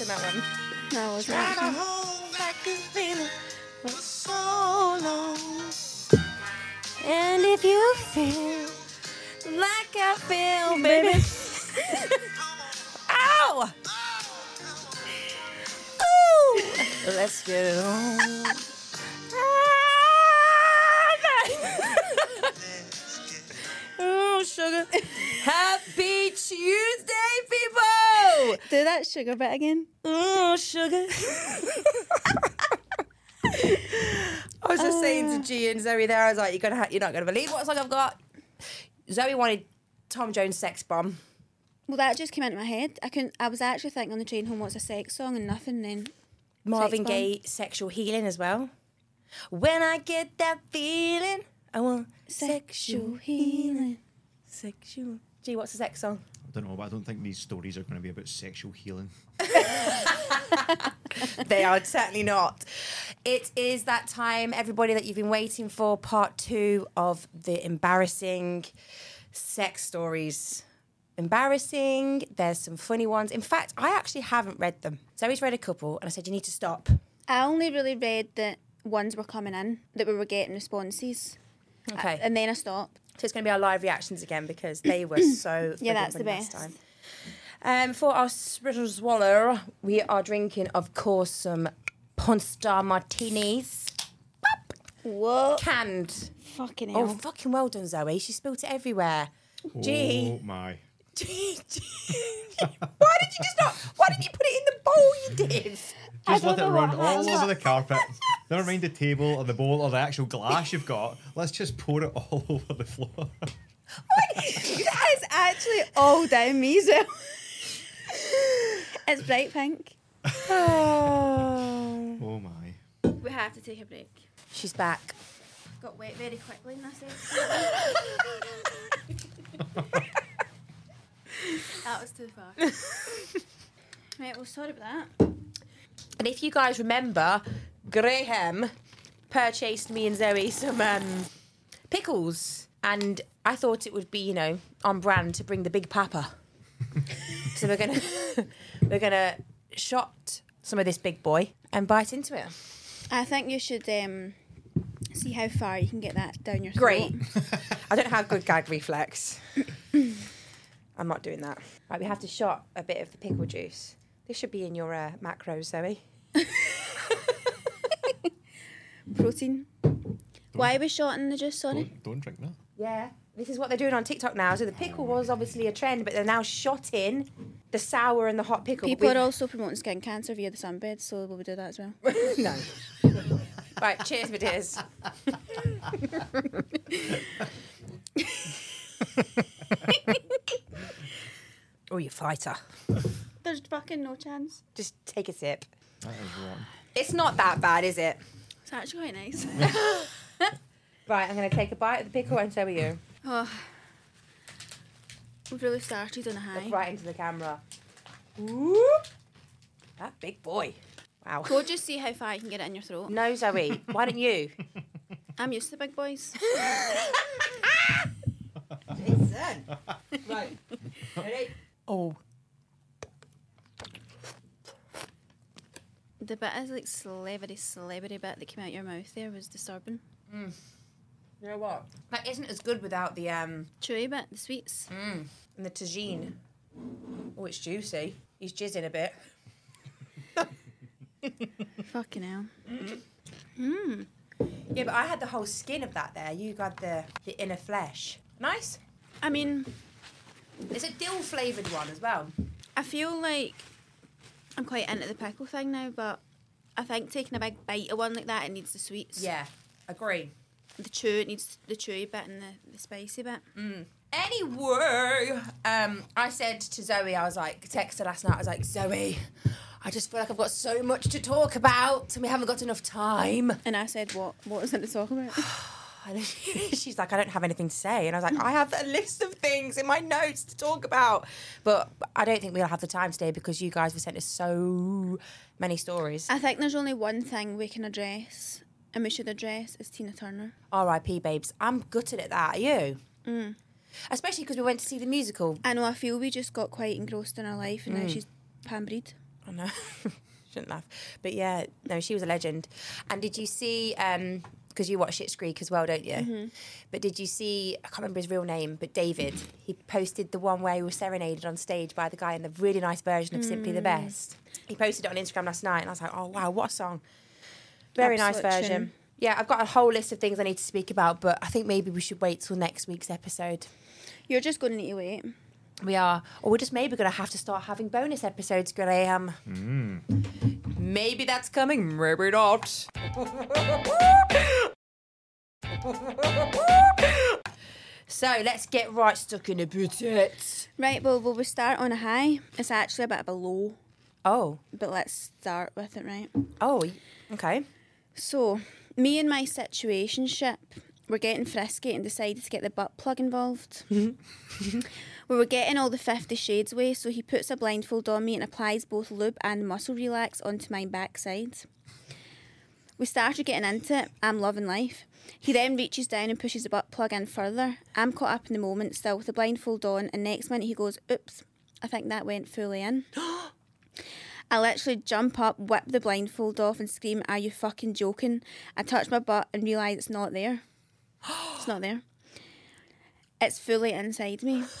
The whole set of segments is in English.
Expecting that one? No, I wasn't. actually. And if you feel like I feel, baby. Ow! Ooh! Let's get it on. Ah. Oh, sugar. Happy Tuesday, people! Do that sugar bit again. Oh, sugar. I was just saying to uh. G and Zoe there, I was like, you're gonna, ha- you're not gonna believe what song I've got. Zoe wanted Tom Jones' "Sex Bomb." Well, that just came into my head. I couldn't. I was actually thinking on the train home, what's a sex song and nothing. Then Marvin Gaye, "Sexual Healing" as well. When I get that feeling, I want sexual healing. Sexual. Gee, what's the sex song? I don't know, but I don't think these stories are going to be about sexual healing. they are certainly not. It is that time, everybody, that you've been waiting for. Part two of the embarrassing sex stories. Embarrassing. There's some funny ones. In fact, I actually haven't read them. Zoe's read a couple, and I said you need to stop. I only really read that ones were coming in that we were getting responses, Okay, and then I stopped. So it's going to be our live reactions again because they were so. Yeah, friggin' that's the last best. Time. Um, for our spiritual swallow, we are drinking, of course, some Pornstar martinis, What? canned. Fucking hell. Oh, fucking well done, Zoe. She spilled it everywhere. Gee. Oh my. Gee, gee. Why did you just not? Why didn't you put it in the bowl you did? Just let it run all over the carpet. Never mind the table or the bowl or the actual glass you've got. Let's just pour it all over the floor. that is actually all down me, so. it's bright pink. Oh. oh my. We have to take a break. She's back. Got wet very quickly in this that was too far. right, well, sorry about that. And if you guys remember, Graham purchased me and Zoe some um, pickles, and I thought it would be, you know, on brand to bring the big papa. so we're gonna we're gonna shot some of this big boy and bite into it. I think you should um, see how far you can get that down your throat. Great. I don't have good gag reflex. I'm not doing that. Right, we have to shot a bit of the pickle juice. This should be in your uh, macros, Zoe. Protein. Why are we shotting the juice, sorry? Don't, don't drink that. Yeah. This is what they're doing on TikTok now. So the pickle was obviously a trend, but they're now shotting the sour and the hot pickle. People with- are also promoting skin cancer via the sunbed, so will we do that as well? no. right, cheers, my dears. oh, you fighter. There's fucking no chance. Just take a sip. That is rotten. It's not that bad, is it? It's actually quite nice. Right, I'm going to take a bite of the pickle and so are you. oh. We've really started on a high. Look right into the camera. Whoop. That big boy. Wow. Go just see how far you can get it in your throat. No, Zoe. Why don't you? I'm used to big boys. Jason. right. Ready? Oh. The bit is like celebrity, celebrity bit that came out your mouth there was disturbing. Mm. You know what? That isn't as good without the um Chewy bit, the sweets. Mm. and the tagine. Oh, it's juicy. He's jizzing a bit. Fucking hell. Mm. Yeah, but I had the whole skin of that there. You got the, the inner flesh. Nice. I mean, It's a dill flavoured one as well. I feel like I'm quite into the pickle thing now, but I think taking a big bite of one like that, it needs the sweets. Yeah, agree. The chew, it needs the chewy bit and the, the spicy bit. Mm. Anyway, um, I said to Zoe, I was like, texted last night, I was like, Zoe, I just feel like I've got so much to talk about and we haven't got enough time. And I said, what? What is it to talk about? She's like, I don't have anything to say. And I was like, I have a list of things in my notes to talk about. But I don't think we'll have the time today because you guys have sent us so many stories. I think there's only one thing we can address, and we should address, is Tina Turner. R.I.P. babes. I'm gutted at that. Are you? Mm. Especially because we went to see the musical. I know, I feel we just got quite engrossed in her life, and now mm. she's pan-breed. I know. Shouldn't laugh. But yeah, no, she was a legend. And did you see, um, because you watch Schitt's Creek as well, don't you? Mm-hmm. But did you see, I can't remember his real name, but David, he posted the one where he was serenaded on stage by the guy in the really nice version of Simply the mm. Best. He posted it on Instagram last night and I was like, oh wow, what a song. Very nice version. tune. Yeah, I've got a whole list of things I need to speak about, but I think maybe we should wait till next week's episode. You're just going to need to wait. We are, or we're just maybe going to have to start having bonus episodes, Graham. Hmm. Maybe that's coming, maybe not. so let's get right stuck in about it. Right, well, well, we start on a high. It's actually a bit of a low, Oh, but let's start with it, right? oh, okay. So, me and my situationship were getting frisky and decided to get the butt plug involved. Mm-hmm. we were getting all the Fifty Shades way, so he puts a blindfold on me and applies both lube and muscle relax onto my backside. We started getting into it. I'm loving life. He then reaches down and pushes the butt plug in further. I'm caught up in the moment, still with the blindfold on, and next minute he goes, Oops, I think that went fully in. I literally jump up, whip the blindfold off, and scream, Are you fucking joking? I touch my butt and realise it's not there. it's not there. It's fully inside me.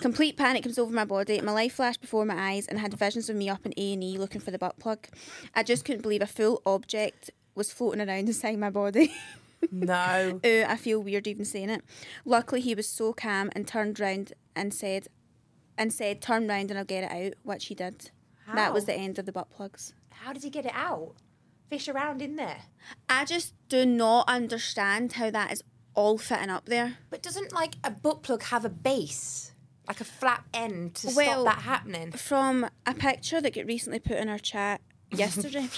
Complete panic comes over my body. My life flashed before my eyes, and I had visions of me up in A and E looking for the butt plug. I just couldn't believe a full object was floating around inside my body. No. Ooh, uh, I feel weird even saying it. Luckily, he was so calm and turned round and said, and said, "Turn round and I'll get it out," which he did. That was the end of the butt plugs. How did he get it out? Fish around in there. I just do not understand how that is all fitting up there. But doesn't like a butt plug have a base? Like a flat end to Well- stop that happening? From a picture that got recently put in our chat yesterday,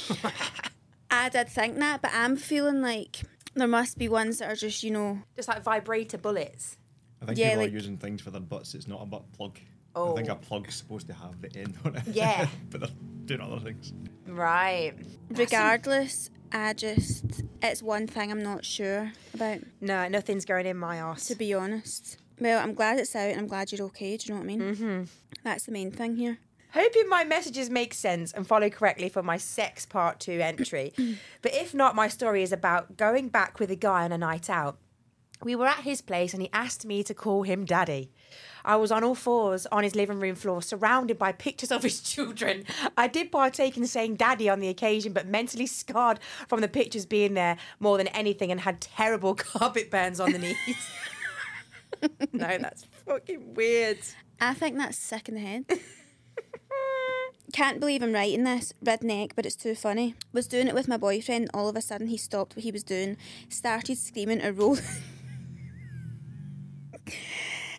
I did think that, but I'm feeling like there must be ones that are just, you know, Just like vibrator bullets. I think Yeah, people like- are using things for their butts. It's not a butt plug. I think Oh. a plug's supposed to have the end on it. Yeah. but they're doing other things. Right. regardless, I just, it's one thing I'm not sure about, No, nothing's going in my arse. to be honest. Well, I'm glad it's out and I'm glad you're okay. Do you know what I mean? Mm-hmm. That's the main thing here. Hoping my messages make sense and follow correctly for my sex part two entry. but if not, my story is about going back with a guy on a night out. We were at his place and he asked me to call him daddy. I was on all fours on his living room floor, surrounded by pictures of his children. I did partake in saying daddy on the occasion, but mentally scarred from the pictures being there more than anything and had terrible carpet burns on the knees. no, that's fucking weird. I think that's sick in the head. Can't believe I'm writing this, redneck, but it's too funny. Was doing it with my boyfriend, all of a sudden he stopped what he was doing, started screaming and rolled.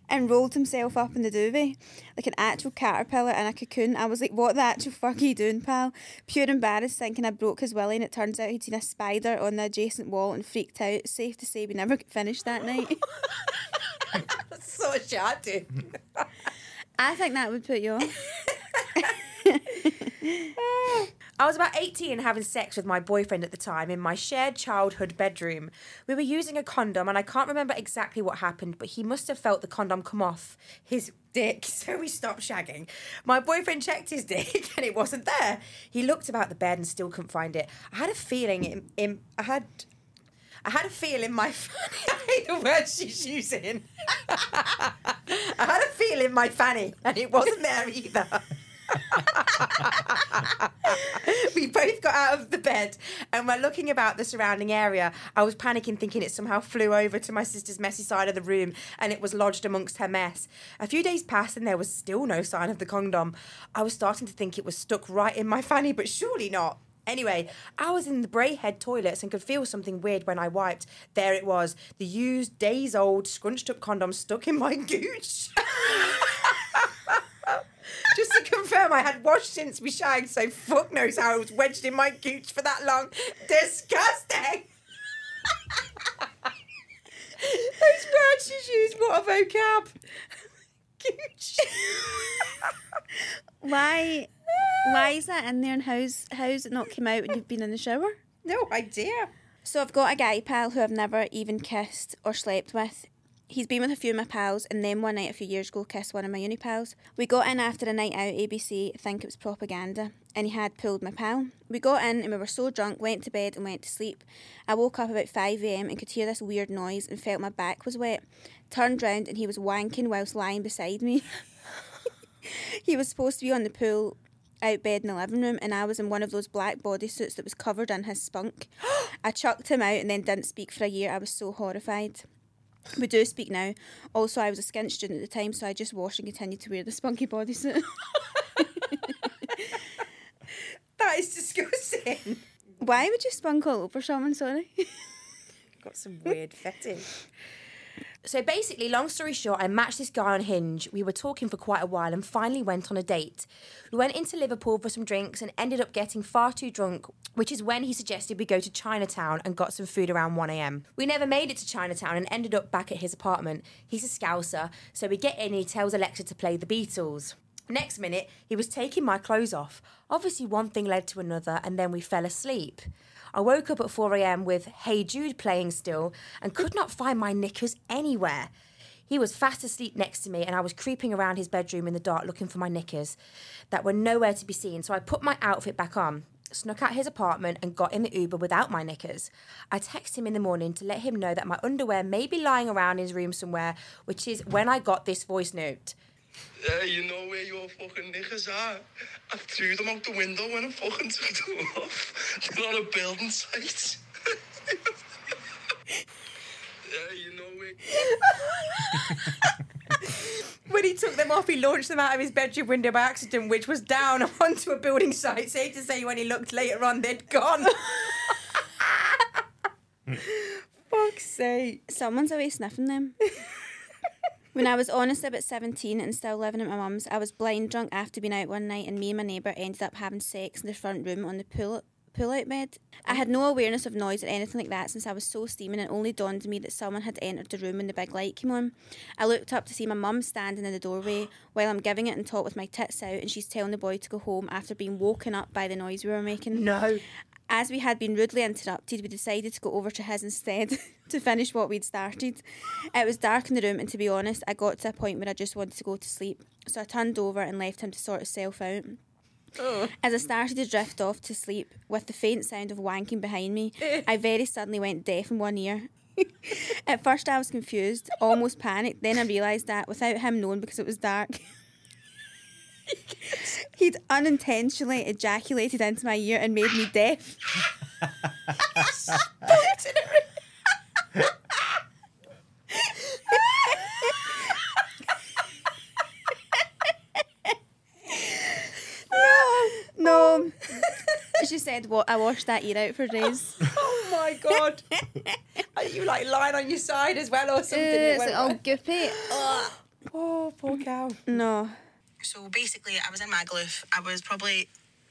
and rolled himself up in the duvet like an actual caterpillar in a cocoon. I was like, what the actual fuck are you doing, pal? Pure embarrassed, thinking I broke his willy, and it turns out he'd seen a spider on the adjacent wall and freaked out. Safe to say, we never finished that night. so shattered. I think that would put you off. I was about 18 having sex with my boyfriend at the time in my shared childhood bedroom. We were using a condom, and I can't remember exactly what happened, but he must have felt the condom come off his dick, so we stopped shagging. My boyfriend checked his dick, and it wasn't there. He looked about the bed and still couldn't find it. I had a feeling in, in I had. I had a feel in my fanny. I hate the word she's using. I had a feel in my fanny, and it wasn't there either. we both got out of the bed and we're looking about the surrounding area. I was panicking, thinking it somehow flew over to my sister's messy side of the room and it was lodged amongst her mess. A few days passed and there was still no sign of the condom. I was starting to think it was stuck right in my fanny, but surely not. Anyway, I was in the Braehead toilets and could feel something weird when I wiped. There it was, the used, days old, scrunched up condom stuck in my gooch. Confirm, I had washed since we shagged, so fuck knows how I was wedged in my gooch for that long. Disgusting! Those words she's use, what a vocab. Gooch. Why? Why is that in there, and how's how's it not come out when you've been in the shower? no idea. So I've got a guy pal who I've never even kissed or slept with. He's been with a few of my pals, and then one night a few years ago kissed one of my uni pals. We got in after a night out, ABC, think it was propaganda, and he had pulled my pal. We got in and we were so drunk, went to bed and went to sleep. I woke up about 5am and could hear this weird noise and felt my back was wet. Turned round and he was wanking whilst lying beside me. he was supposed to be on the pool out bed in the living room and I was in one of those black bodysuits that was covered in his spunk. I chucked him out and then didn't speak for a year. I was so horrified. We do speak now. Also, I was a skint student at the time, so I just washed and continued to wear the spunky bodysuit. That is disgusting. Why would you spunk all over someone, sorry? Got some weird fetish. So basically, long story short, I matched this guy on Hinge. We were talking for quite a while and finally went on a date. We went into Liverpool for some drinks and ended up getting far too drunk, which is when he suggested we go to Chinatown and got some food around 1am. We never made it to Chinatown and ended up back at his apartment. He's a scouser, so we get in and he tells Alexa to play the Beatles. Next minute, he was taking my clothes off. Obviously, one thing led to another, and then we fell asleep. I woke up at 4am with Hey Jude playing still and could not find my knickers anywhere. He was fast asleep next to me, and I was creeping around his bedroom in the dark looking for my knickers that were nowhere to be seen. So I put my outfit back on, snuck out his apartment, and got in the Uber without my knickers. I texted him in the morning to let him know that my underwear may be lying around his room somewhere, which is when I got this voice note. Yeah, you know where your fucking niggas are. I threw them out the window when I fucking took them off. They're on a building site. yeah, you know where. When he took them off, he launched them out of his bedroom window by accident, which was down onto a building site. Safe to say, when he looked later on, they'd gone. Fuck's sake. Someone's away sniffing them. When I was honest about 17 and still living at my mum's, I was blind drunk after being out one night, and me and my neighbour ended up having sex in the front room on the pull pull out bed. I had no awareness of noise or anything like that since I was so steaming and it only dawned on me that someone had entered the room when the big light came on. I looked up to see my mum standing in the doorway while I'm giving it and talk with my tits out and she's telling the boy to go home after being woken up by the noise we were making. No. As we had been rudely interrupted, we decided to go over to his instead to finish what we'd started. It was dark in the room, and to be honest, I got to a point where I just wanted to go to sleep. So I turned over and left him to sort himself out. Oh. As I started to drift off to sleep, with the faint sound of wanking behind me, eh. I very suddenly went deaf in one ear. At first, I was confused, almost panicked. Then I realised that without him knowing because it was dark, he'd unintentionally ejaculated into my ear and made me deaf. No. No. She said, "What? I washed that ear out for days." Oh my god. Are you like lying on your side as well or something? Uh, it's like, oh, goopy. Ugh. Oh, poor cow. No. So basically, I was in Magaluf. I was probably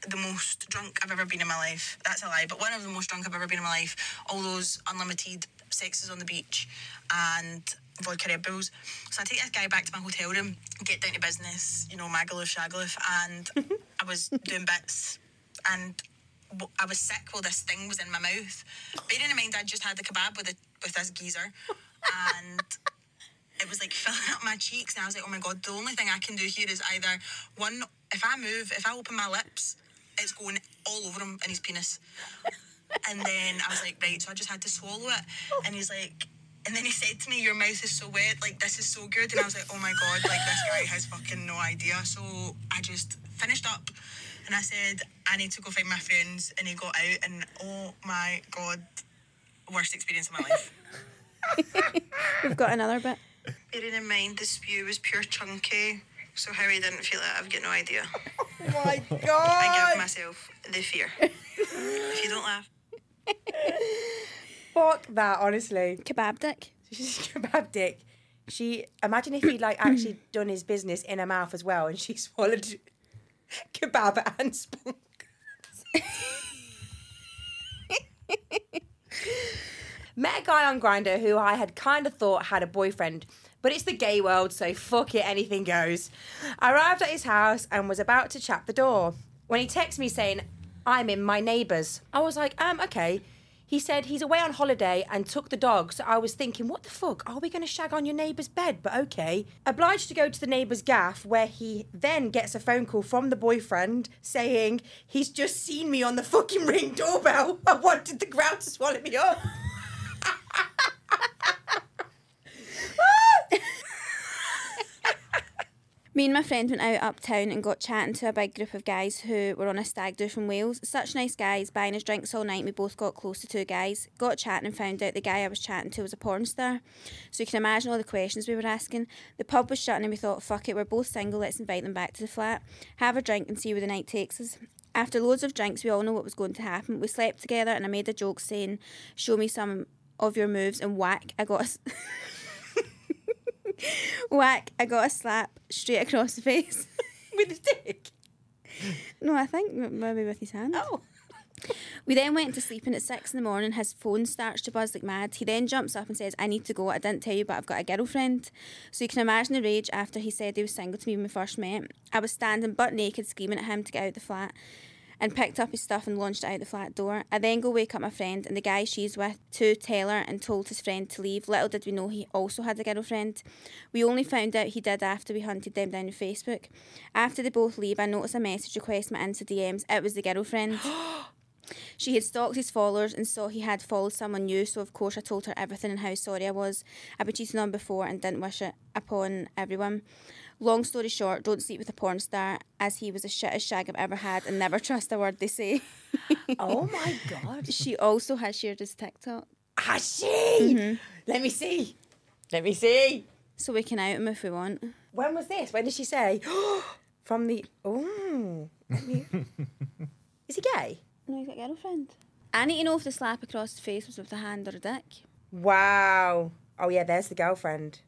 the most drunk I've ever been in my life. That's a lie, but one of the most drunk I've ever been in my life. All those unlimited sexes on the beach and vodka Red Bulls. So I take this guy back to my hotel room, get down to business, you know, Magaluf, Shagaluf, and I was doing bits and I was sick while this thing was in my mouth. Bearing in mind, I just had the kebab with, a, with this geezer. And it was like filling up my cheeks, and I was like, oh my god, the only thing I can do here is either one, if I move, if I open my lips, it's going all over him in his penis. And then I was like, right, so I just had to swallow it. And he's like, and then he said to me, Your mouth is so wet, like this is so good. And I was like, Oh my god, like this guy has fucking no idea. So I just finished up and I said, I need to go find my friends. And he got out, and oh my god, worst experience of my life. We've got another bit. Bearing in mind the spew was pure chunky, so how he didn't feel it, I've got no idea. Oh my god! I god. give myself the fear. if you don't laugh. Fuck that, honestly. Kebab dick. She's kebab dick. She imagine if he'd like actually done his business in her mouth as well, and she swallowed kebab and spunk. Met a guy on Grindr who I had kind of thought had a boyfriend, but it's the gay world, so fuck it, anything goes. I arrived at his house and was about to chat the door when he texted me saying, "I'm in my neighbour's." I was like, um, okay. He said he's away on holiday and took the dog. So I was thinking, what the fuck? Are we going to shag on your neighbour's bed? But okay. Obliged to go to the neighbour's gaff, where he then gets a phone call from the boyfriend saying he's just seen me on the fucking ring doorbell. I wanted the ground to swallow me up. Me and my friend went out uptown and got chatting to a big group of guys who were on a stag do from Wales. Such nice guys, buying us drinks all night. We both got close to two guys. Got chatting and found out the guy I was chatting to was a porn star. So you can imagine all the questions we were asking. The pub was shutting and we thought, fuck it, we're both single, let's invite them back to the flat. Have a drink and see where the night takes us. After loads of drinks, we all know what was going to happen. We slept together and I made a joke saying, show me some of your moves and whack. I got a... Whack, I got a slap straight across the face. With his stick? No, I think maybe with his hand. Oh. We then went to sleep, and at six in the morning, his phone starts to buzz like mad. He then jumps up and says, I need to go. I didn't tell you, but I've got a girlfriend. So you can imagine the rage after he said he was single to me when we first met. I was standing butt naked, screaming at him to get out the flat. And picked up his stuff and launched out the flat door. I then go wake up my friend and the guy she's with to tell her and told his friend to leave. Little did we know he also had a girlfriend. We only found out he did after we hunted them down on Facebook. After they both leave, I notice a message request my Insta DMs. It was the girlfriend. She had stalked his followers and saw he had followed someone new, so of course I told her everything and how sorry I was. I'd been cheated on before and didn't wish it upon everyone. Long story short, don't sleep with a porn star, as he was the shittest shag I've ever had, and never trust a word they say. Oh my god. she also has shared his TikTok, Has she? Mm-hmm. Let me see. Let me see. so we can out him if we want. When was this? When did she say? From the. Oh. Is he gay? No, he's got a girlfriend. I need to know if the slap across the face was with a hand or a dick. Wow. Oh yeah, there's the girlfriend.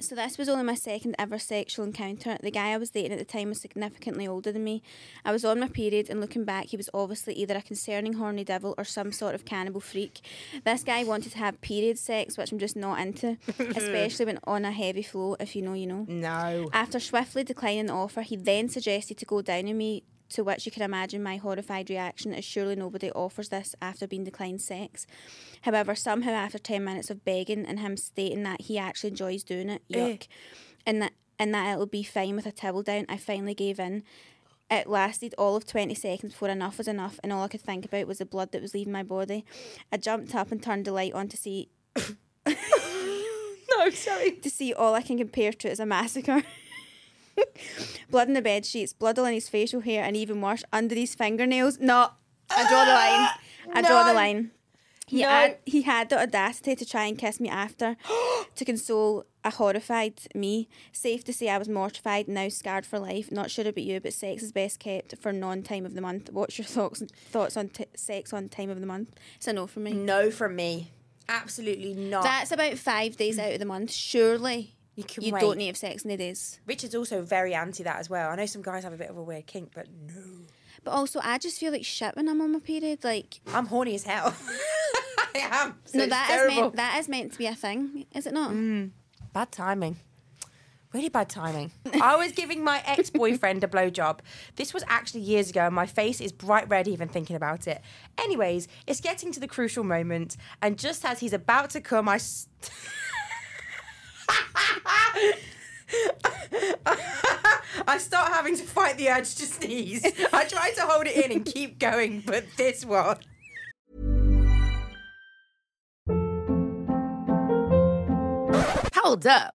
So this was only my second ever sexual encounter. The guy I was dating at the time was significantly older than me. I was on my period and looking back, he was obviously either a concerning horny devil or some sort of cannibal freak. This guy wanted to have period sex, which I'm just not into, especially when on a heavy flow, if you know, you know. No. After swiftly declining the offer, he then suggested to go down on me, to which you can imagine my horrified reaction as surely nobody offers this after being declined sex. However, somehow after 10 minutes of begging and him stating that he actually enjoys doing it, eh. yuck, and that and that it'll be fine with a towel down, I finally gave in. It lasted all of 20 seconds before enough was enough, and all I could think about was the blood that was leaving my body. I jumped up and turned the light on to see No, sorry. to see all I can compare to as a massacre. blood in the bed sheets, blood all in his facial hair, and even worse, under his fingernails. No, I draw the line. I draw the line. He, No. had, he had the audacity to try and kiss me after to console a horrified me. Safe to say I was mortified, now scarred for life. Not sure about you, but sex is best kept for non time of the month. What's your thoughts thoughts on t- sex on time of the month? It's a no for me. No for me. Absolutely not. That's about five days out of the month, surely. You can you wait. don't need to have sex in the days. Richard's also very anti that as well. I know some guys have a bit of a weird kink, but no. But also, I just feel like shit when I'm on my period. Like, I'm horny as hell. I am. So no, it's that is terrible. meant that is meant to be a thing, is it not? Mm. Bad timing. Really bad timing. I was giving my ex boyfriend a blowjob. This was actually years ago, and my face is bright red even thinking about it. Anyways, it's getting to the crucial moment, and just as he's about to come, I. s- I start having to fight the urge to sneeze. I try to hold it in and keep going, but this one. Hold up.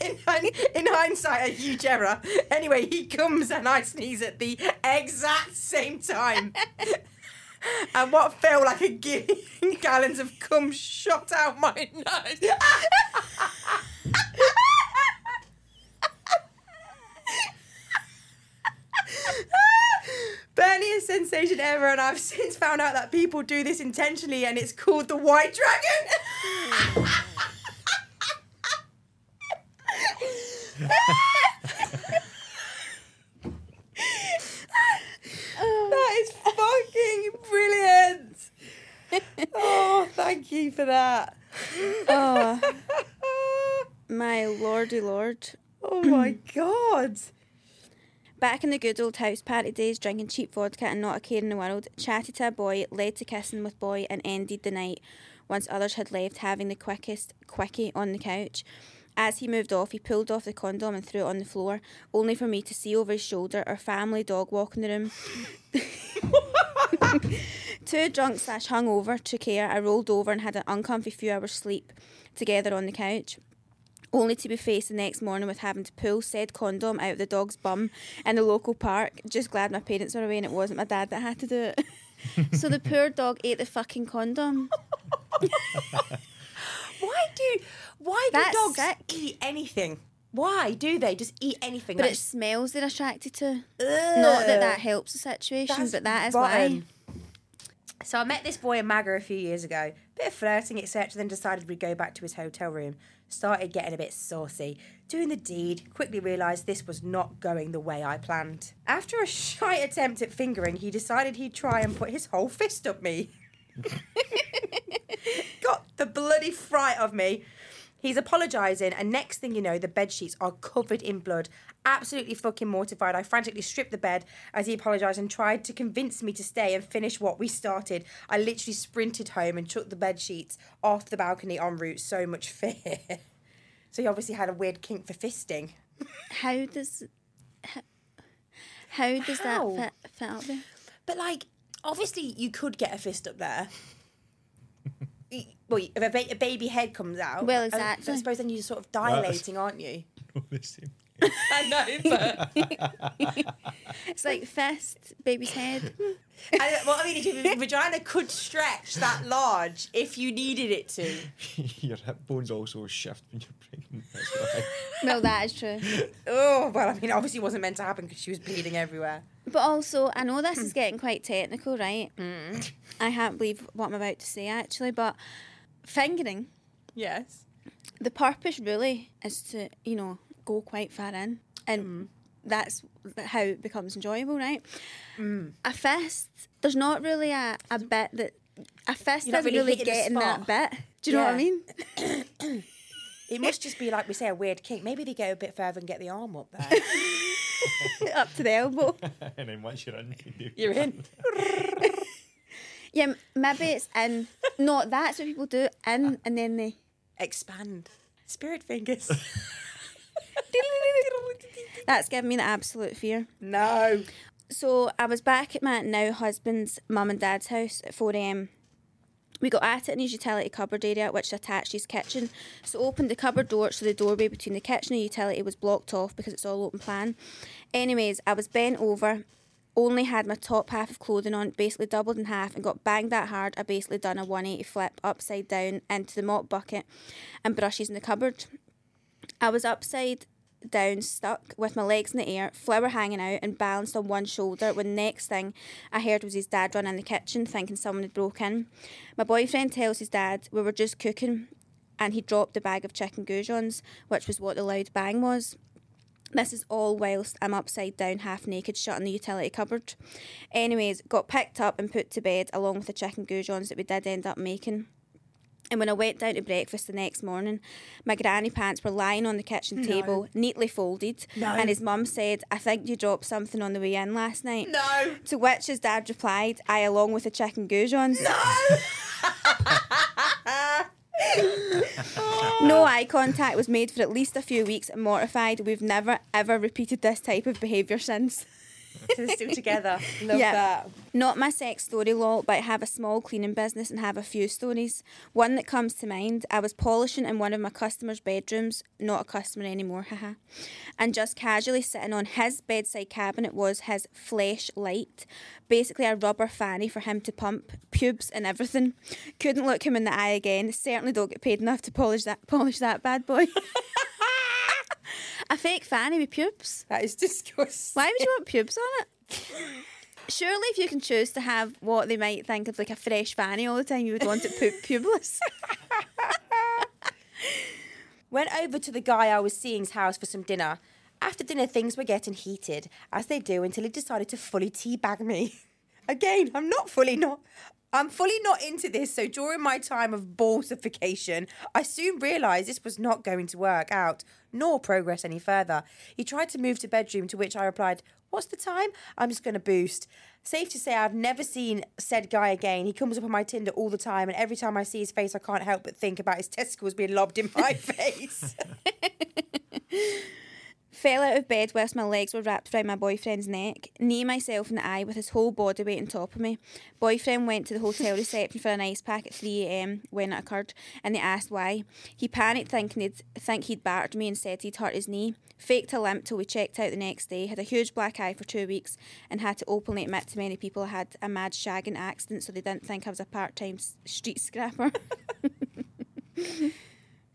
in, in, hindsight a huge error. Anyway, he comes and I sneeze at the exact same time. And what felt like a gillion gallons of cum shot out my nose. Berniest sensation ever, and I've since found out that people do this intentionally, and it's called the White Dragon. that is fucking brilliant. Oh, thank you for that. Oh, my lordy lord. Oh my god. Back in the good old house party days, drinking cheap vodka and not a care in the world, chatted to a boy, led to kissing with boy, and ended the night once others had left, having the quickest quickie on the couch. As he moved off, he pulled off the condom and threw it on the floor, only for me to see over his shoulder our family dog walk in the room. Too drunk slash hungover to care, I rolled over and had an uncomfy few hours sleep together on the couch. Only to be faced the next morning with having to pull said condom out of the dog's bum in the local park. Just glad my parents were away and it wasn't my dad that had to do it. so the poor dog ate the fucking condom. Why do why do That's dogs sick. eat anything? Why do they just eat anything? But Like, it's smells they're attracted to. Not that that helps the situation, That's but that is rotten. why. So I met this boy in Maga a few years ago. Bit of flirting, etc. Then decided we'd go back to his hotel room. Started getting a bit saucy. Doing the deed, quickly realised this was not going the way I planned. After a shy attempt at fingering, he decided he'd try and put his whole fist up me. Got the bloody fright of me. He's apologising, and next thing you know, the bed sheets are covered in blood. Absolutely fucking mortified. I frantically stripped the bed as he apologised and tried to convince me to stay and finish what we started. I literally sprinted home and took the bed sheets off the balcony en route. So much fear. so he obviously had a weird kink for fisting. How does how, how does How? that fit, fit up there? But like, obviously, you could get a fist up there. Well, if a, ba- a baby head comes out, Well, exactly. I suppose then you're sort of dilating, aren't you? the same. I know, but It's like fist, baby's head. I, well, I mean, if your vagina could stretch that large if you needed it to. Your hip bones also shift when you're pregnant. That's why. well, that is true. Oh well, I mean, obviously, it wasn't meant to happen because she was bleeding everywhere. But also, I know this is hmm. getting quite technical, right? Hmm. I can't believe what I'm about to say actually, but fingering, Yes. the purpose really is to, you know, go quite far in. And mm. that's how it becomes enjoyable, right? Mm. A fist, there's not really a, a bit that. A fist You're doesn't really really get in that spot. bit. Do you know what I mean? It must just be like we say a weird kink. Maybe they go a bit further and get the arm up there. up to the elbow. and then once you're in, you you're in. Yeah, m- maybe it's in. No, that's what people do. In and then they. Expand. Spirit fingers. That's given me the absolute fear. no. So I was back at my now husband's mum and dad's house at 4 a.m. We got at it in his utility cupboard area, which attached his kitchen. So opened the cupboard door, so the doorway between the kitchen and utility was blocked off because it's all open plan. Anyways, I was bent over, only had my top half of clothing on, basically doubled in half, and got banged that hard. I basically done a 180 flip upside down into the mop bucket and brushes in the cupboard. I was upside down, stuck with my legs in the air, flower hanging out, and balanced on one shoulder. When next thing I heard was his dad run in the kitchen, thinking someone had broke in. My boyfriend tells his dad we were just cooking, and he dropped the bag of chicken goujons, which was what the loud bang was. This is all whilst I'm upside down, half naked, shut in the utility cupboard. Anyways, got picked up and put to bed along with the chicken goujons that we did end up making. And when I went down to breakfast the next morning, my granny pants were lying on the kitchen table, neatly folded. No. And his mum said, I think you dropped something on the way in last night. No. To which his dad replied, I along with the chicken goujons. No! no eye contact was made for at least a few weeks. Mortified, we've never ever repeated this type of behaviour since. So they're still together. Love Yeah. that. Not my sex story, lol, but I have a small cleaning business and have a few stories. One that comes to mind I was polishing in one of my customers' bedrooms, not a customer anymore, haha, and just casually sitting on his bedside cabinet was his flesh light, basically a rubber fanny for him to pump, pubes and everything. Couldn't look him in the eye again, certainly don't get paid enough to polish that, polish that bad boy. a fake fanny with pubes? That is disgusting. Why would you want pubes on it? Surely, if you can choose to have what they might think of like a fresh fanny all the time, you would want it pu- pubeless. Went over to the guy I was seeing's house for some dinner. After dinner, things were getting heated, as they do, until he decided to fully teabag me. Again, I'm not fully not. I'm fully not into this, so during my time of balsification, I soon realised this was not going to work out, nor progress any further. He tried to move to bedroom, to which I replied, What's the time? I'm just going to boost. Safe to say, I've never seen said guy again. He comes up on my Tinder all the time, and every time I see his face, I can't help but think about his testicles being lobbed in my face. Fell out of bed whilst my legs were wrapped around my boyfriend's neck, knee myself in the eye with his whole body weight on top of me. Boyfriend went to the hotel reception for an ice pack at 3am when it occurred, and they asked why. He panicked thinking he'd think he'd battered me and said he'd hurt his knee. Faked a limp till we checked out the next day, had a huge black eye for two weeks, and had to openly admit to many people I had a mad shagging accident so they didn't think I was a part-time street scrapper.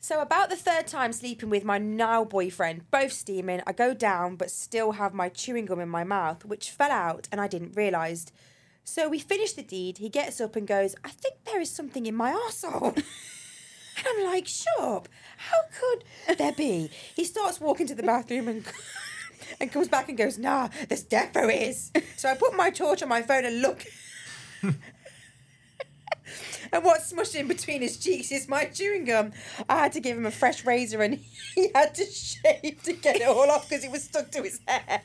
So about the third time sleeping with my now boyfriend, both steaming, I go down but still have my chewing gum in my mouth, which fell out and I didn't realise. So we finish the deed, he gets up and goes, I think there is something in my arsehole. and I'm like, shut up. How could there be? He starts walking to the bathroom and and comes back and goes, nah, there's defo is. So I put my torch on my phone and look. And what's smushed in between his cheeks is my chewing gum. I had to give him a fresh razor and he had to shave to get it all off because it was stuck to his hair.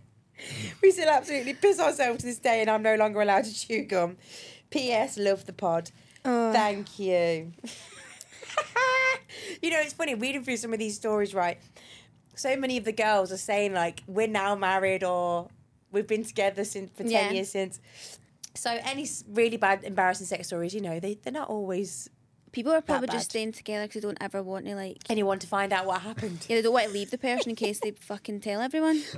we still absolutely piss ourselves to this day and I'm no longer allowed to chew gum. P.S. Love the pod. Oh. Thank you. you know, it's funny reading through some of these stories, right? So many of the girls are saying, like, we're now married or we've been together since for 10 Yeah. years since. So any really bad, embarrassing sex stories, you know, they, they're not always People are probably bad. just staying together because they don't ever want to like. anyone to find out what happened. Yeah, they don't want to leave the person in case they fucking tell everyone.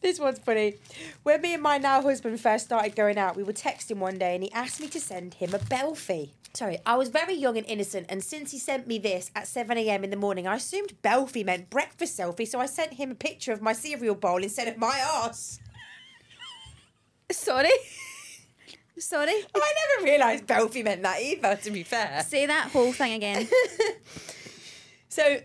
This one's funny. When me and my now husband first started going out, we were texting one day and he asked me to send him a belfie. Sorry, I was very young and innocent, and since he sent me this at 7am in the morning, I assumed belfie meant breakfast selfie, so I sent him a picture of my cereal bowl instead of my ass. Sorry. Sorry. Oh, I never realised belfie meant that either, to be fair. Say that whole thing again. So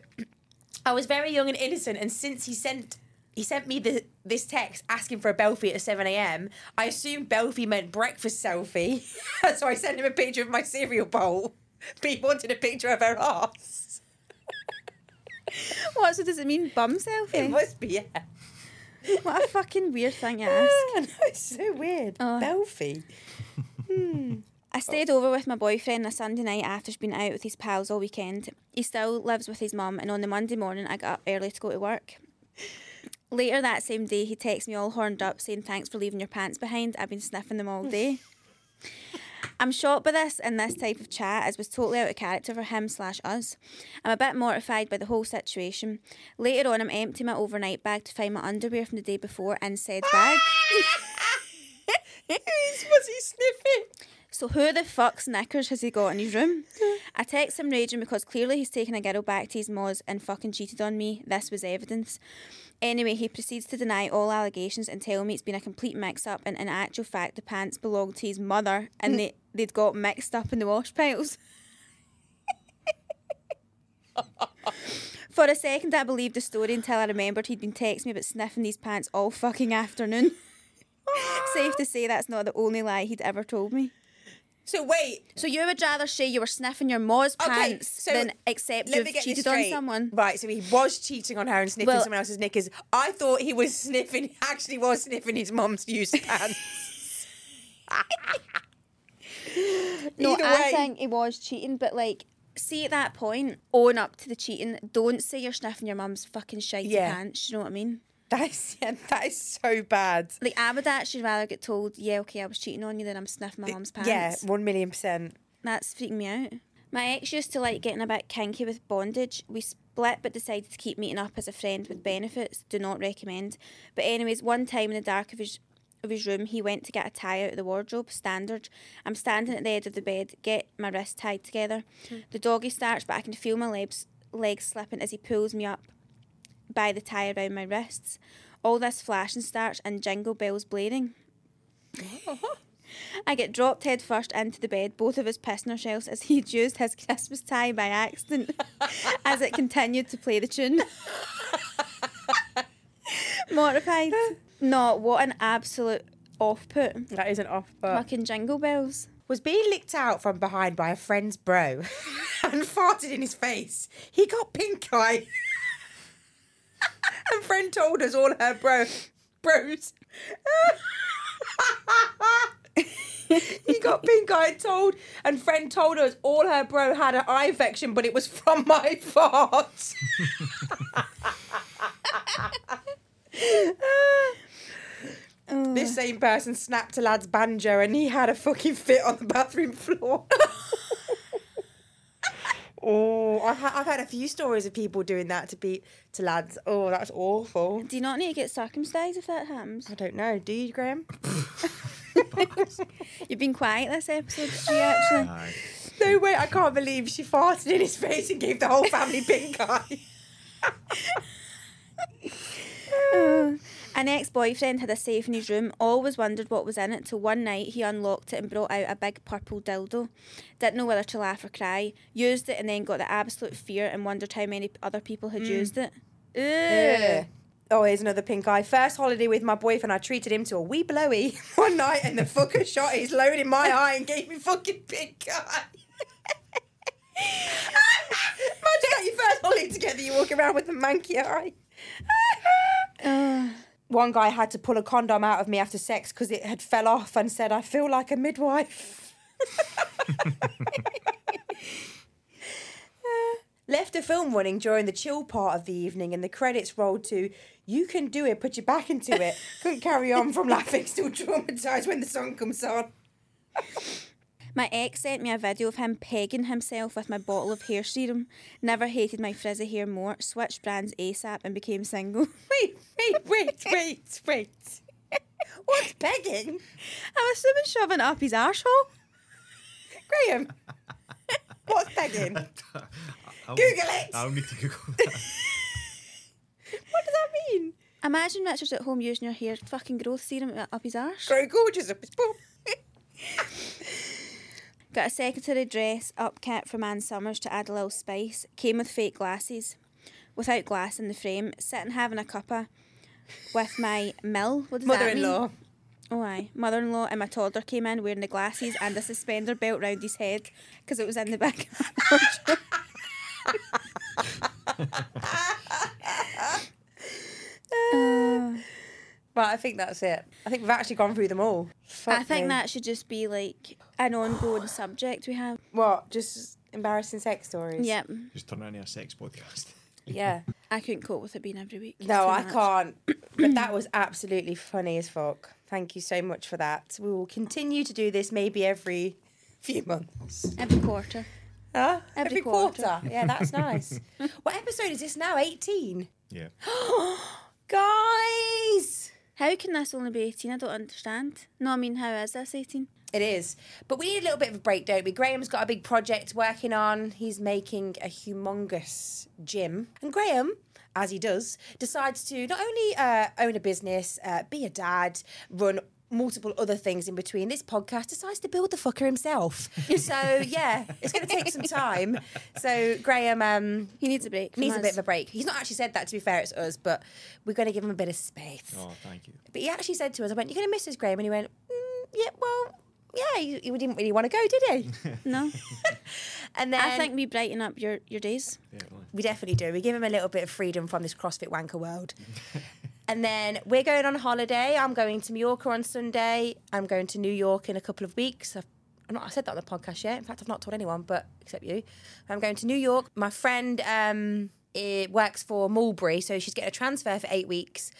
I was very young and innocent, and since he sent he sent me the, this text asking for a belfie at 7 a.m., I assumed belfie meant breakfast selfie. so I sent him a picture of my cereal bowl. But he wanted a picture of her ass. What? So does it mean bum selfie? It must be, yeah. What a fucking weird thing to ask. I know, it's so weird. Oh. Belfie. Hmm. I stayed over with my boyfriend on a Sunday night after he's been out with his pals all weekend. He still lives with his mum, and on the Monday morning, I got up early to go to work. Later that same day, he texts me all horned up saying, Thanks for leaving your pants behind. I've been sniffing them all day. I'm shocked by this and this type of chat as was totally out of character for him slash us. I'm a bit mortified by the whole situation. Later on, I'm emptying my overnight bag to find my underwear from the day before in said bag. Who's was he sniffing? So who the fuck's knickers has he got in his room? I text him raging because clearly he's taken a girl back to his moz and fucking cheated on me. This was evidence. Anyway, he proceeds to deny all allegations and tell me it's been a complete mix up and in actual fact the pants belonged to his mother and they, they'd got mixed up in the wash piles. For a second I believed the story until I remembered he'd been texting me about sniffing these pants all fucking afternoon. Safe to say that's not the only lie he'd ever told me. So wait. So you would rather say you were sniffing your Moz Okay, pants so than accept let you've me get cheated on someone? Right, so he was cheating on her and sniffing Well- someone else's knickers. I thought he was sniffing, actually was sniffing his mum's used pants. No, Either I think he was cheating, but like, see at that point, own up to the cheating. Don't say you're sniffing your mum's fucking shitey Yeah. pants. You know what I mean? That is, yeah, that is so bad. Like, I would actually rather get told, yeah, okay, I was cheating on you than I'm sniffing my mum's pants. Yeah, one million percent. That's freaking me out. My ex used to like getting a bit kinky with bondage. We split but decided to keep meeting up as a friend with benefits. Do not recommend. But anyways, one time in the dark of his of his room, he went to get a tie out of the wardrobe. Standard. I'm standing at the edge of the bed, get my wrists tied together. Hmm. The doggy starts, but I can feel my legs legs slipping as he pulls me up by the tie around my wrists. All this flash and starts and jingle bells blaring. I get dropped head first into the bed, both of us pissing ourselves as he'd used his Christmas tie by accident as it continued to play the tune. Mortified. No, what an absolute off put. That isn't off, but. Fucking jingle bells. Was being licked out from behind by a friend's bro and farted in his face. He got pink eye. and friend told us all her bro bros. he got pink eye told and friend told us all her bro had an eye infection, but it was from my fart. This same person snapped a lad's banjo and he had a fucking fit on the bathroom floor. oh, I ha- I've had a few stories of people doing that to be to lads. Oh, that's awful. Do you not need to get circumcised if that happens? I don't know. Do you, Graham? You've been quiet this episode, have you actually? No way! I can't believe she farted in his face and gave the whole family pink eye. An ex boyfriend had a safe in his room, always wondered what was in it till one night he unlocked it and brought out a big purple dildo. Didn't know whether to laugh or cry, used it and then got the absolute fear and wondered how many other people had mm. used it. Ugh. Oh, here's another pink eye. First holiday with my boyfriend, I treated him to a wee blowy one night, and the fucker shot his load in my eye and gave me fucking pink eye. Imagine at your first holiday together, you walk around with a manky eye. One guy had to pull a condom out of me after sex because it had fell off and said, I feel like a midwife. Left a film running during the chill part of the evening and the credits rolled to You can do it, put your back into it. Couldn't carry on from laughing, still traumatized when the song comes on. My ex sent me a video of him pegging himself with my bottle of hair serum. Never hated my frizzy hair more. Switched brands ASAP and became single. Wait, wait, wait, wait, wait. What's pegging? I'm assuming shoving up his arsehole. Graham. What's pegging? Google it. I'll need to Google that. What does that mean? Imagine Richard's at home using your hair fucking growth serum up his arse. Grow gorgeous up his bum. Got a secretary dress up kept from Ann Summers to add a little spice. Came with fake glasses, without glass in the frame. Sitting having a cuppa with my mill. What does? Mother-in-law. Oh, aye. Mother in law and my toddler came in wearing the glasses and a suspender belt round his head because it was in the back of my uh, But I think that's it. I think we've actually gone through them all. I think me. that should just be like an ongoing subject we have. What? Just embarrassing sex stories? Yep. Just turn it into a sex podcast. Yeah. I couldn't cope with it being every week. It's No, too I much. can't. But that was absolutely funny as fuck. Thank you so much for that. We will continue to do this maybe every few months. Every quarter. Huh? Every quarter. quarter. Yeah, that's nice. what episode is this now? 18? Yeah. How can this only be 18? I don't understand. No, I mean, how is this 18? It is. But we need a little bit of a break, don't we? Graham's got a big project working on. He's making a humongous gym. And Graham, as he does, decides to not only uh, own a business, uh, be a dad, run multiple other things in between. This podcast decides to build the fucker himself. so, yeah, it's going to take some time. So, Graham um, He needs a break. from needs a bit of a break. He's not actually said that, to be fair, it's us, but we're going to give him a bit of space. Oh, thank you. But he actually said to us, I went, You're going to miss us, Graham? And he went, mm, Yeah, well, yeah, he, he didn't really want to go, did he? No. and then I think we brighten up your, your days. we definitely do. We give him a little bit of freedom from this CrossFit wanker world. And then we're going on holiday. I'm going to Mallorca on Sunday. I'm going to New York in a couple of weeks. I've, I'm not, I said that on the podcast yet. In fact, I've not told anyone, but except you. I'm going to New York. My friend um, it works for Mulberry, so she's getting a transfer for eight weeks.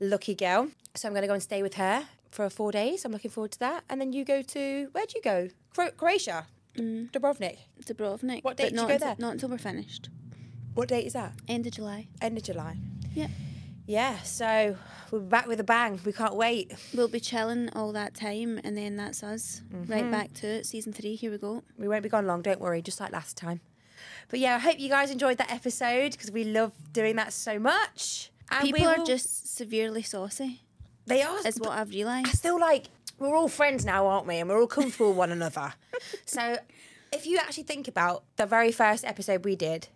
Lucky girl. So I'm going to go and stay with her for four days. I'm looking forward to that. And then you go to where'd you go? Cro- Croatia, Dubrovnik. Dubrovnik. What date did you go until, there? Not until we're finished. What date is that? End of July. End of July. Yeah. Yeah, so we're back with a bang. We can't wait. We'll be chilling all that time, and then that's us. Right mm-hmm. back to it. Season three. Here we go. We won't be gone long, don't worry, just like last time. But yeah, I hope you guys enjoyed that episode because we love doing that so much. And we People are just severely saucy. they are Is what I've realised. I still like we're all friends now, aren't we? And we're all comfortable with one another. So if you actually think about the very first episode we did,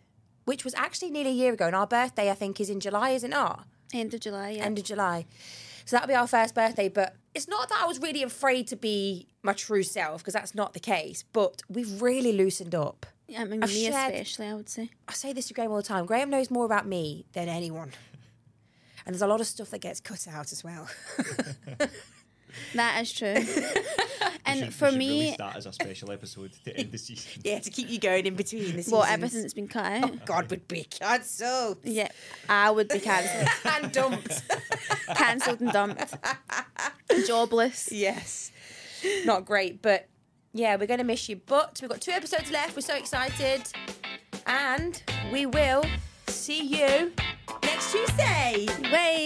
which was actually nearly a year ago, and our birthday I think is in July, isn't it? End of July. Yeah. end of July. So that'll be our first birthday. But it's not that I was really afraid to be my true self because that's not the case. But we've really loosened up. Yeah, I mean, I've me shared- especially. I would say. I say this to Graham all the time. Graham knows more about me than anyone. And there's a lot of stuff that gets cut out as well. That is true. We and should- for we me, release that as a special episode to end the season. yeah, to keep you going in between the seasons. what everything that's been cut out. Oh, God would be cancelled Yeah, I would be cancelled, and dumped. cancelled and dumped, jobless. yes. Not great, but yeah, we're going to miss you. But we've got two episodes left. We're so excited. And we will see you next Tuesday. Way.